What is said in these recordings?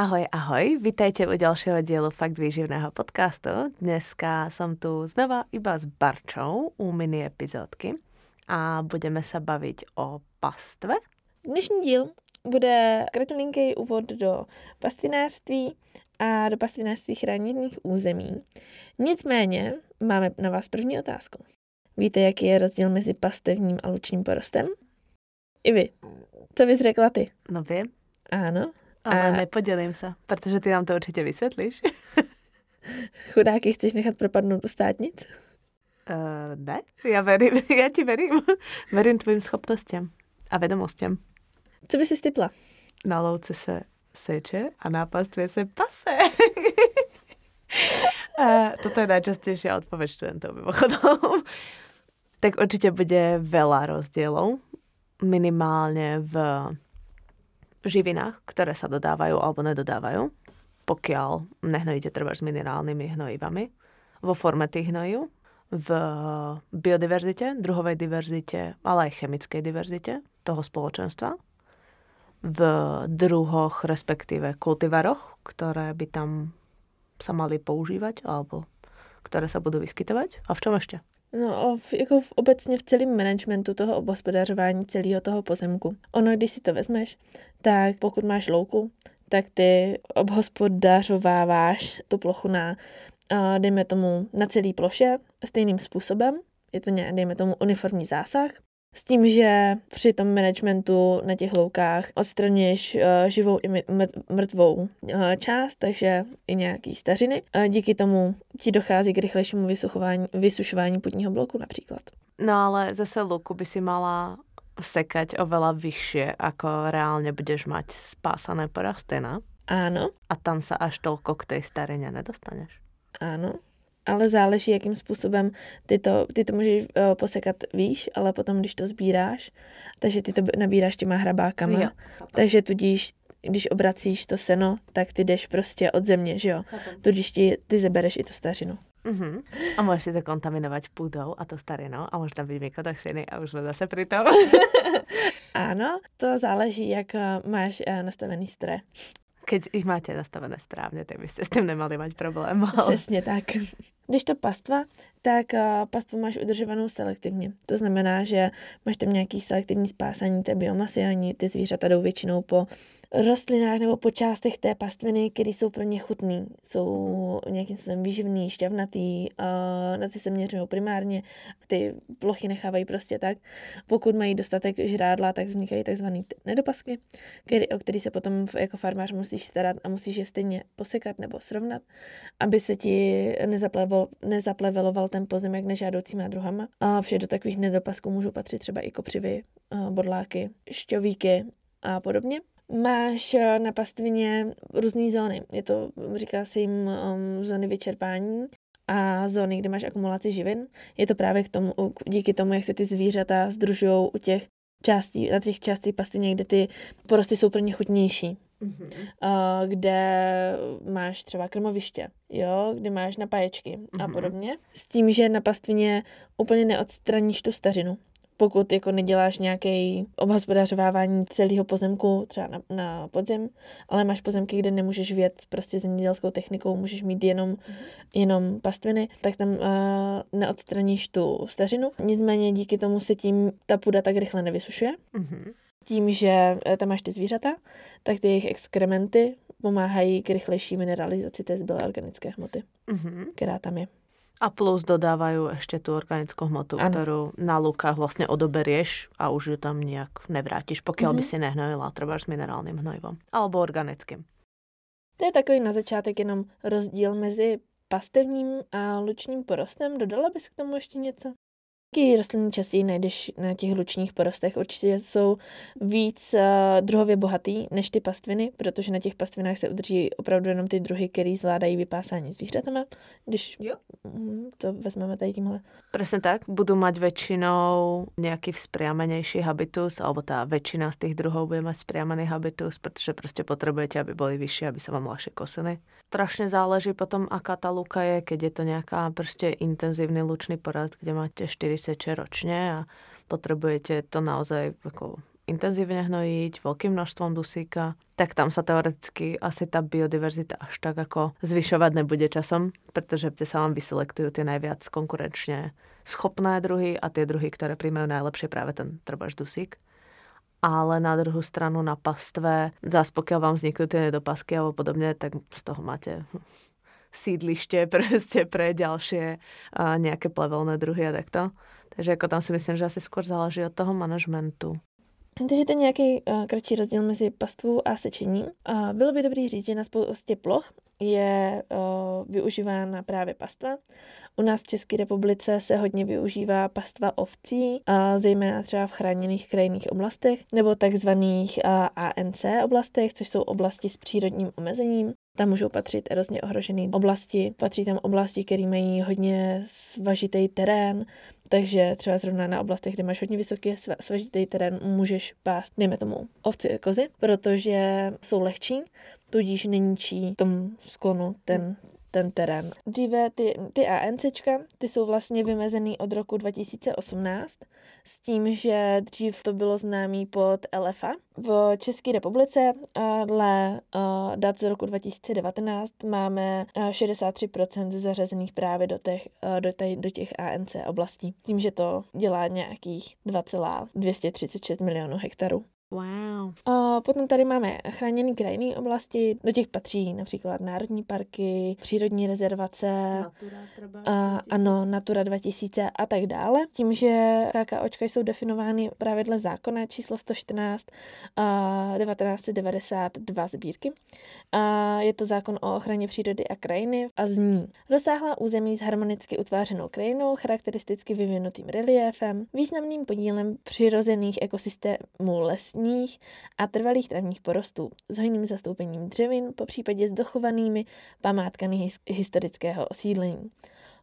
Ahoj, ahoj, vítajte u ďalšieho dielu Fakt výživného podcastu. Dneska som tu znova iba s Barčou u mini epizódky a budeme sa baviť o pastve. Dnešní díl bude kratulinký úvod do pastvinářství a do pastvinářství chráněných území. Nicméně máme na vás první otázku. Víte, jaký je rozdíl mezi pastevním a lučním porostem? I vy. Co bys řekla ty? No vím, Ano. Ale A- nepodělím se, protože ty nám to určitě vysvětlíš. Chudáky chceš nechat propadnout do státnic? Uh, ne, já verím, já ti verím. Verím tvým schopnostem a vedomostem. Co by si stipla? Na louce se seče a na pastvě se pase. a toto je najčastejšia odpoveď študentov mimochodom. tak určite bude veľa rozdielov. Minimálne v živinách, ktoré sa dodávajú alebo nedodávajú. Pokiaľ nehnojíte treba s minerálnymi hnojivami vo forme tých hnojív. V biodiverzite, druhovej diverzite, ale aj chemickej diverzite toho spoločenstva v druhoch, respektíve kultivaroch, ktoré by tam sa mali používať alebo ktoré sa budú vyskytovať. A v čom ešte? No, v, jako v, obecně v celém managementu toho obhospodařování celého toho pozemku. Ono, když si to vezmeš, tak pokud máš louku, tak ty obhospodařováváš tu plochu na, dejme tomu, na celé ploše stejným způsobem. Je to, dejme tomu, uniformní zásah. S tím, že při tom managementu na těch loukách odstraňuješ uh, živou i mrtvou uh, část, takže i nějaký stařiny. Uh, díky tomu ti dochází k rychlejšímu vysuchování, vysušování půdního bloku například. No ale zase luku by si mala sekať oveľa vyššie, ako reálne budeš mať spásané porasty, ne? Ano, A tam sa až toľko k tej starine nedostaneš. ano. Ale záleží, jakým způsobem ty to, ty to můžeš uh, posekat výš, ale potom, když to sbíráš, takže ty to nabíráš těma hrabákama. Jo. Takže tudíž, když obracíš to seno, tak ty jdeš prostě od země, že jo? Tudíž ti, ty zebereš i tu stařinu. Uh-huh. A môžeš si to kontaminovať púdou a to starinou a môže tam byť mykotoxiny a už sme zase pri tom. Ano, to záleží, jak eh, máš eh, nastavený stroje. Keď ich máte nastavené správne, tak by ste s tým nemali mať problém. Ale... Přesně tak. Když to pastva, tak eh, pastvu máš udržovanou selektivně. To znamená, že máš tam nějaký selektivní spásání té biomasy, oni ty zvířata jdou většinou po rostlinách nebo po částech té pastviny, které jsou pro ně chutný. Jsou nějakým způsobem výživný, šťavnatý, eh, na ty se měřují primárně, ty plochy nechávají prostě tak. Pokud mají dostatek žrádla, tak vznikají takzvané nedopasky, který, o který se potom jako farmář musíš starat a musíš je stejně posekat nebo srovnat, aby se ti nezaplevo, nezapleveloval ten pozemek nežádoucíma druhama. A vše do takových nedopasků můžou patřit třeba i kopřivy, bodláky, šťovíky a podobně. Máš eh, na pastvině různé zóny. Je to, říká se jim um, zóny vyčerpání a zóny, kde máš akumulaci živin. Je to právě k tomu, díky tomu, jak se ty zvířata združují u těch částí, na těch částí pastvině, kde ty porosty jsou pro ně chutnější. Mm-hmm. Uh, kde máš třeba krmoviště, jo, kde máš napáječky a Mhm. podobně. S tím, že na pastvině úplně neodstraníš tu stařinu. Pokud jako neděláš nějaký obhospodařovávání celého pozemku třeba na, na podzem, ale máš pozemky, kde nemůžeš vět prostě zemědělskou technikou, můžeš mít jenom, jenom pastviny, tak tam uh, neodstraníš tu stařinu. Nicméně díky tomu se tím ta půda tak rychle nevysušuje Mm-hmm. Tím, že eh, tam máš ty zvířata, tak ty jejich exkrementy pomáhají k rychlejší mineralizaci té zbylé organické hmoty, Mm-hmm. která tam je. A plus dodávajú ešte tú organickú hmotu, Áno. ktorú na lukách vlastne odoberieš a už ju tam nejak nevrátiš, pokiaľ by Mhm. si nehnojila treba s minerálnym hnojivom. Alebo organickým. To je takový na začátek jenom rozdíl mezi pastevním a lučním porostem. Dodala bys k tomu ještě něco? Jaký rostliny častěji najdeš na těch lučních porostech? Určitě jsou víc uh, druhově bohatý než ty pastviny, protože na těch pastvinách se udrží opravdu jenom ty druhy, které zvládají vypásání zvířatama. Když Jo. mm, to vezmeme tady tímhle. Presne tak, budú mať väčšinou nejaký vzpriamenejší habitus, alebo tá väčšina z tých druhov bude mať vzpriamený habitus, pretože proste potrebujete, aby boli vyššie, aby sa vám ľahšie kosili. Strašne záleží potom, aká tá luka je, keď je to nejaká proste intenzívny lučný porast, kde máte 4 seče ročne a potrebujete to naozaj ako intenzívne hnojiť veľkým množstvom dusíka, tak tam sa teoreticky asi tá biodiverzita až tak ako zvyšovať nebude časom, pretože sa vám vyselektujú tie najviac konkurenčne schopné druhy a tie druhy, ktoré príjmajú najlepšie práve ten trbaš dusík. Ale na druhou stranu na pastve, zás pokiaľ vám vzniknú tie nedopasky alebo podobne, tak z toho máte sídliště prostě pre ďalšie a nejaké plevelné druhy a takto. Takže jako tam si myslím, že asi skôr záleží od toho managementu. Takže to je nějaký uh, kratší rozdíl mezi pastvou a sečením. Uh, bylo by dobrý říct, že na spoustě ploch je uh, využívána právě pastva. U nás v České republice se hodně využívá pastva ovcí, a zejména třeba v chráněných krajinných oblastech nebo takzvaných ANC oblastech, což jsou oblasti s přírodním omezením. Tam můžou patřit erozně ohrožené oblasti, patří tam oblasti, které mají hodně svažitý terén, takže třeba zrovna na oblastech, kde máš hodně vysoký svažitý terén, můžeš pást, dejme tomu, ovci a kozy, protože jsou lehčí, tudíž neníčí tom sklonu ten ten terén. Dříve ty, ty ANCčka, ty jsou vlastně vymezený od roku 2018 s tím, že dřív to bylo známý pod LFA. V České republice dle dat z roku 2019 máme 63% zařazených právě do těch, do, těch, do těch ANC oblastí. Tím, že to dělá nějakých 2,236 milionů hektarů. Wow. A potom tady máme chráněné krajinné oblasti, do těch patří například národní parky, přírodní rezervace, Natura třeba a, ano, Natura 2000 a tak dále. Tím, že KKOčka jsou definovány právě dle zákona číslo 114 a 1992 sbírky. A je to zákon o ochraně přírody a krajiny a zní. Rozsáhlá území s harmonicky utvářenou krajinou, charakteristicky vyvinutým reliéfem, významným podílem přirozených ekosystémů lesní lesních a trvalých travních porostů s hojným zastoupením dřevin, po případě s dochovanými památkami historického osídlení.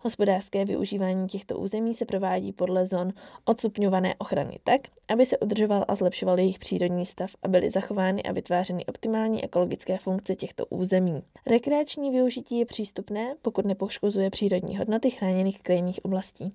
Hospodářské využívání těchto území se provádí podle zón odstupňované ochrany tak, aby se udržoval a zlepšoval jejich přírodní stav a byly zachovány a vytvářeny optimální ekologické funkce těchto území. Rekreační využití je přístupné, pokud nepoškozuje přírodní hodnoty chráněných krajinných oblastí.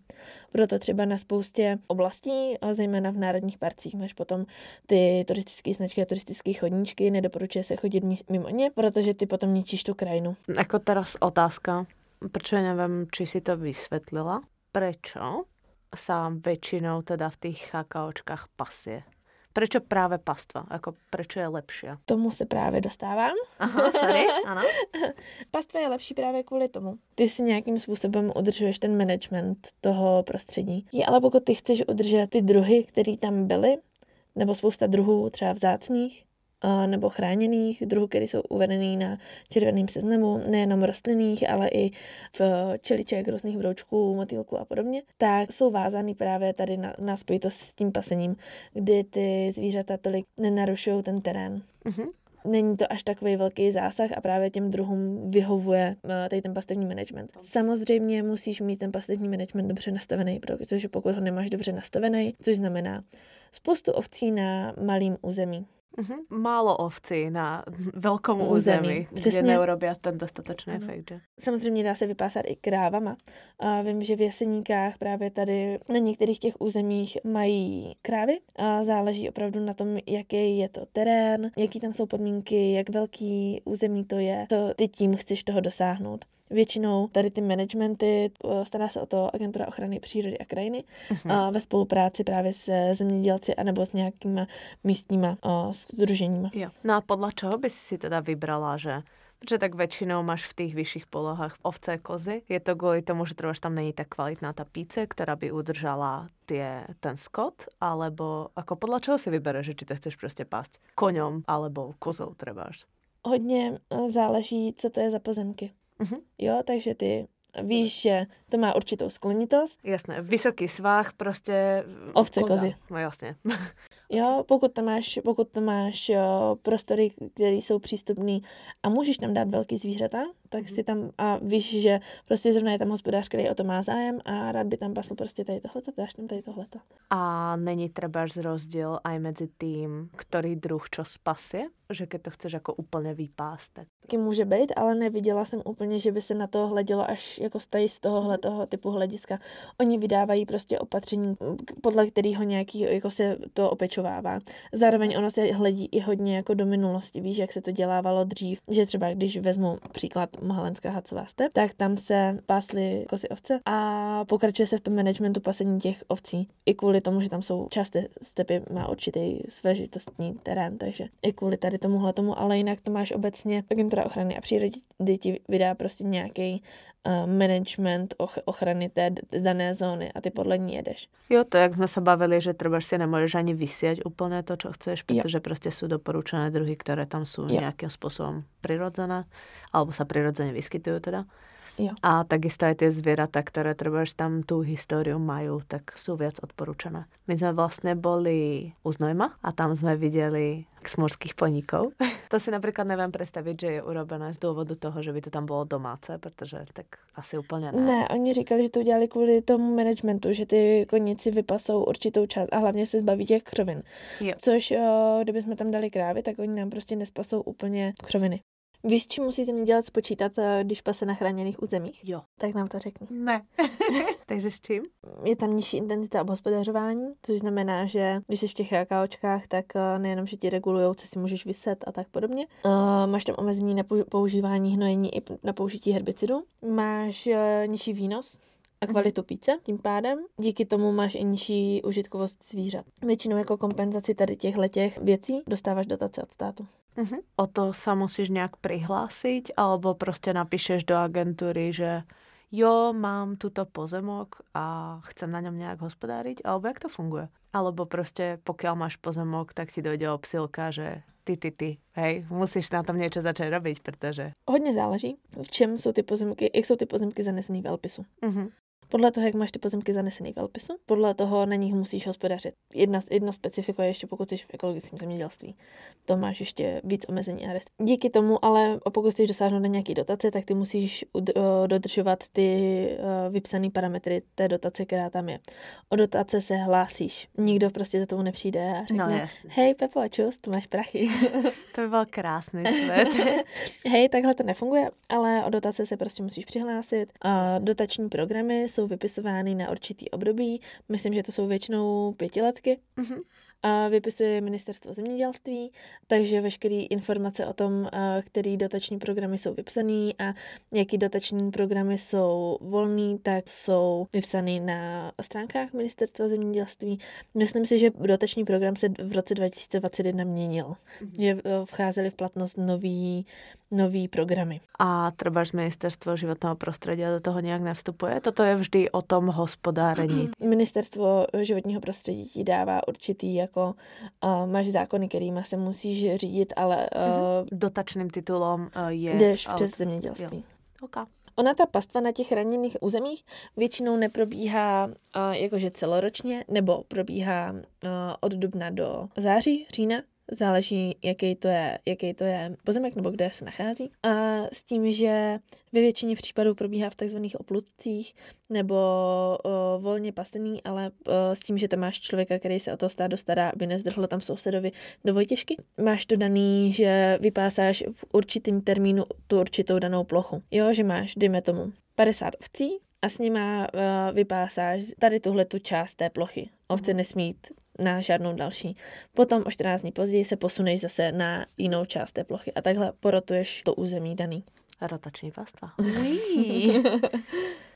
Proto třeba na spoustě oblastí, zejména v národních parcích, máš potom ty turistické značky a turistické chodníčky, nedoporučuje se chodit mimo ně, protože ty potom ničíš tu krajinu. Jako teraz otázka, prečo neviem, či si to vysvetlila, prečo sa väčšinou teda v tých chakaočkách pasie? Prečo právě pastva? Jako prečo je lepší? Tomu se právě dostávám. Aha, sorry, ano. Pastva je lepší právě kvůli tomu. Ty si nějakým způsobem udržuješ ten management toho prostředí. Je, ale pokud ty chceš udržet ty druhy, které tam byly, nebo spousta druhů třeba vzácných, nebo chráněných druhů, které jsou uvedený na červeném seznamu, nejenom rostlinných, ale i v čeliček různých broučků, motýlků a podobně, tak jsou vázány právě tady na, na spojitost s tím pasením, kdy ty zvířata tolik nenarušují ten terén. Uh-huh není to až takový velký zásah a právě těm druhům vyhovuje eh, tady ten pastevní management. Samozřejmě musíš mít ten pastevní management dobře nastavený, protože pokud ho nemáš dobře nastavený, což znamená spoustu ovcí na malým území, Uh-huh. Málo ovcí na velkom území, území kde neurobí ten dostatečný uh-huh. efekt. Že? Samozřejmě dá se vypásat i krávama. A vím, že v Jeseníkách právě tady na některých těch územích mají krávy a záleží opravdu na tom, jaký je to terén, jaký tam jsou podmínky, jak velký území to je, to ty tím chceš toho dosáhnout. Většinou tady ty managementy, eh, stará se o to agentura ochrany přírody a krajiny uh-huh. a ve spolupráci právě se zemědělci anebo s nějakýma místníma združeníma. Jo. No a podle čeho bys si teda vybrala, že Protože tak většinou máš v těch vyšších polohách ovce, kozy. Je to kvůli tomu, že třeba tam není tak kvalitná ta píce, která by udržala tie, ten skot, alebo jako podle čeho si vybereš, že či to chceš prostě pást koňom alebo kozou trebáš? Hodně eh, záleží, co to je za pozemky. Uh-huh. Jo, takže ty víš, že to má určitou sklonitost. Jasné, vysoký svah, prostě Ovce, koza. kozy. No jasně. jo, pokud tam máš, pokud tam máš jo, prostory, které jsou přístupné a můžeš tam dát velký zvířata, tak si tam a víš, že prostě zrovna je tam hospodář, který o to má zájem a rád by tam pasl prostě tady tohleto, dáš tam tady tohleto. A není třeba rozdíl aj mezi tím, který druh čo spasie? Že keď to chceš jako úplně vypást, tak... Taky může být, ale neviděla jsem úplně, že by se na to hledělo až jako stají z tohohle toho typu hlediska. Oni vydávají prostě opatření, podle kterého nějaký jako se to opečovává. Zároveň ono se hledí i hodně jako do minulosti. Víš, jak se to dělávalo dřív, že třeba když vezmu příklad Mohalenská hacová step, tak tam se pásly kosy ovce a pokračuje se v tom managementu pasení těch ovcí. I kvůli tomu, že tam jsou časté stepy, má určitý svěžitostní terén, takže i kvůli tady tomuhle tomu, ale jinak to máš obecně agentura ochrany a přírody ti vydá prostě nějaký management ochrany té dané zóny a ty podle ní jedeš. Jo, to jak jsme se bavili, že třeba si nemůžeš ani vysieť úplně to, co chceš, protože jo. prostě jsou doporučené druhy, které tam jsou jo. nějakým způsobem přirozené, alebo se přirozeně vyskytují teda. Jo. A takisto aj tie zvieratá, ktoré treba, tam tú históriu majú, tak sú viac odporúčané. My sme vlastne boli u Znojma a tam sme videli z morských poníkov. to si napríklad neviem predstaviť, že je urobené z důvodu toho, že by to tam bylo domáce, protože tak asi úplně ne. Ne, oni říkali, že to udělali kvůli tomu managementu, že ty koníci vypasou určitou část a hlavně se zbaví těch křovin. Jo. Což, kdyby jsme tam dali krávy, tak oni nám prostě nespasou úplně křoviny. Víš, čím musí dělat spočítat, eh, když pase na chráněných územích? Jo. Tak nám to řekni. Ne. Takže s čím? Je tam nižší intenzita obhospodařování, což znamená, že když jsi v těch KKOčkách, tak eh, nejenom, že ti regulují, co si můžeš vyset a tak podobně. Uh, máš tam omezení na používání hnojení i na použití herbicidu. Máš uh, nižší výnos, a mhm. kvalitu píce tím pádem. Díky tomu máš i nižší užitkovost zvířat. Většinou jako kompenzaci tady těchto těch věcí dostáváš dotace od státu. Uh-huh. O to sa musíš nějak prihlásiť, alebo prostě napíšeš do agentury, že jo, mám tuto pozemok a chcem na něm nějak hospodáriť, alebo jak to funguje? Alebo prostě pokud máš pozemok, tak ti dojde obsilka, že ty, ty, ty, hej, musíš na tom něco začít robiť, protože... Hodně záleží, v čem jsou ty pozemky, jak jsou ty pozemky zanesený v Elpisu. Uh-huh. Podle toho, jak máš ty pozemky zanesený v Elpisu, podle toho na nich musíš hospodařit. Jedna, jedno specifiko je ještě, pokud jsi v ekologickém zemědělství. To máš ještě víc omezení a rest. Díky tomu, ale pokud chceš dosáhnout na nějaký dotace, tak ty musíš dodržovat ty vypsané parametry té dotace, která tam je. O dotace se hlásíš. Nikdo prostě za tomu nepřijde a řekne, no, hej Pepo, čus, tu máš prachy. to by byl krásný svět. hej, takhle to nefunguje, ale o dotace se prostě musíš přihlásit. A dotační programy jsou jsou vypisovány na určitý období. Myslím, že to jsou většinou pětiletky. Mm-hmm vypisuje ministerstvo zemědělství, takže veškeré informace o tom, který dotační programy jsou vypsané a jaký dotační programy jsou volný, tak jsou vypsané na stránkách ministerstva zemědělství. Myslím si, že dotační program se v roce 2021 měnil, mm-hmm. že e, vcházely v platnost nový nový programy. A třeba ministerstvo životného prostředí do toho nějak nevstupuje? Toto je vždy o tom hospodárení. Ministerstvo životního prostředí ti dává určitý jako uh, máš zákony, kterými se musíš řídit, ale uh, dotačným titulem uh, je... Jdeš přes zemědělství. Okay. Ona ta pastva na těch raněných územích většinou neprobíhá uh, jakože celoročně, nebo probíhá uh, od dubna do září, října, záleží, jaký to je, jaký to je pozemek nebo kde se nachází. A s tím, že ve většině případů probíhá v takzvaných oplutcích nebo o, volně pastený, ale o, s tím, že tam máš člověka, který se o to stádo stará, aby nezdrhlo tam sousedovi do vojtěžky. Máš to daný, že vypásáš v určitým termínu tu určitou danou plochu. Jo, že máš, dejme tomu, 50 ovcí a s nima uh, vypásáš tady tuhle tu část té plochy. Ovce nesmí jít na žádnou další. Potom o 14 dní později se posuneš zase na jinou část té plochy a takhle porotuješ to území daný. Rotační pastva.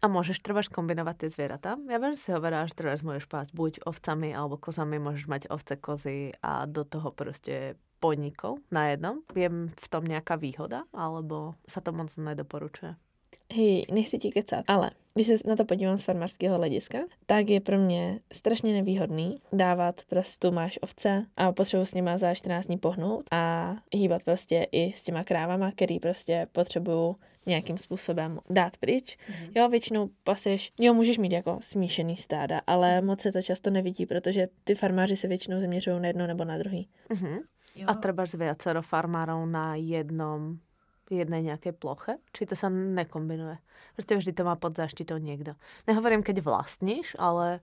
a můžeš třeba kombinovat ty zvěrata? Já vím, že si hovorila, že třeba můžeš pást buď ovcami alebo kozami, můžeš mať ovce, kozy a do toho prostě podnikov na jednom. Je v tom nějaká výhoda, alebo sa to moc nedoporučuje? Hej, nechci ti kecat, ale když se na to podívám z farmářského hlediska, tak je pro mě strašně nevýhodný dávat prostě máš ovce a potřebuji s nima za 14 dní pohnout a hýbat prostě i s těma krávama, který prostě potřebuju nějakým způsobem dát pryč. Mm-hmm. Jo, většinou paseš, jo, můžeš mít jako smíšený stáda, ale moc se to často nevidí, protože ty farmáři se většinou zaměřují na jedno nebo na druhý. Mm-hmm. A třeba z viacero farmárov na jednom jednej nejakej ploche? Či to sa nekombinuje? Proste vždy to má pod záštitou niekto. Nehovorím, keď vlastníš, ale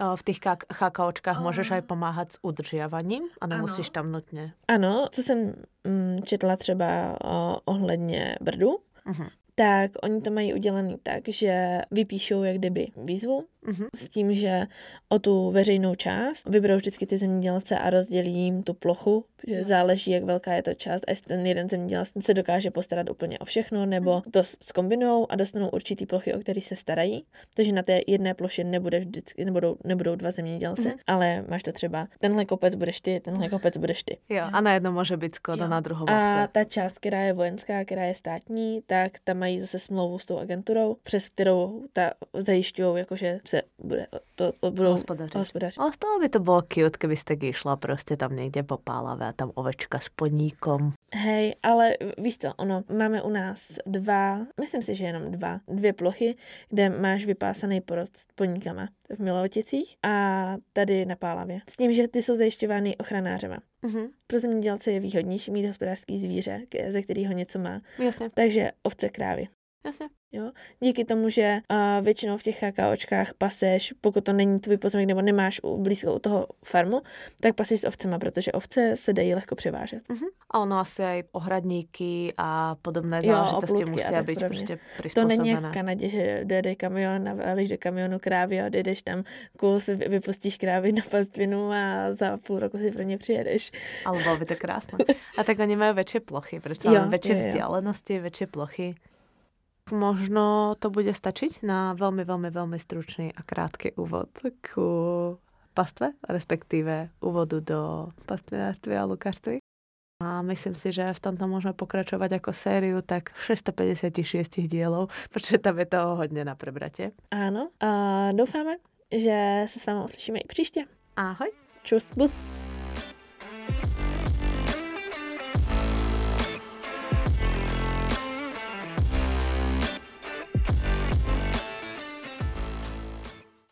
v těch chakaočkách oh. můžeš aj pomáhat s udržiavaním a nemusíš ano. tam nutně. Ano, co jsem mm, četla třeba o, ohledně brdu, uh-huh tak oni to mají udělaný tak, že vypíšou jak kdyby výzvu mm-hmm. s tím, že o tu veřejnou část vyberou vždycky ty zemědělce a rozdělí jim tu plochu, že mm. záleží, jak velká je to část a jestli ten jeden zemědělec se dokáže postarat úplně o všechno, nebo mm. to skombinují a dostanou určitý plochy, o který se starají. Takže na té jedné ploše nebude vždycky, nebudou, nebudou dva zemědělce, mm. ale máš to třeba, tenhle kopec budeš ty, tenhle kopec budeš ty. Jo, a na jedno může být skoda, na druhou A ta část, která je vojenská, která je státní, tak tam mají zase smlouvu s tou agenturou, přes kterou ta zajišťují, jakože se bude, to, to budou hospodařit. hospodařit. Ale z toho by to bylo cute, kdybyste išla prostě tam někde po pálave a tam ovečka s poníkom. Hej, ale víš co, ono, máme u nás dva, myslím si, že jenom dva, dvě plochy, kde máš vypásaný porod s poníkama v Milovoticích a tady na Pálavě. S tím, že ty jsou zajišťovány ochranářema. Uh-huh. Pro zemědělce je výhodnější mít hospodářský zvíře, ze kterého něco má. Jasně. Takže ovce, krávy. Jasně. Jo? Díky tomu, že uh, většinou v těch kakaočkách paseš, pokud to není tvůj pozemek nebo nemáš u, blízko u toho farmu, tak paseš s ovcema, protože ovce se dají lehko převážet. Uh-huh. A ono asi i ohradníky a podobné záležitosti musí být prostě To není jak v Kanadě, že dojede kamion, navalíš do kamionu krávy a jdeš tam kus, vypustíš krávy na pastvinu a za půl roku si pro ně přijedeš. Ale bylo by to krásné. A tak oni mají větší plochy, protože větší vzdálenosti, větší plochy možno to bude stačiť na veľmi, veľmi, veľmi stručný a krátky úvod ku pastve, respektíve úvodu do pastvinárství a lukárství. A myslím si, že v tomto můžeme pokračovat jako sériu tak 656 dielov, protože tam je toho hodně na prebratě. Ano, a doufáme, že se s vámi uslyšíme i příště. Ahoj. Čus, bus.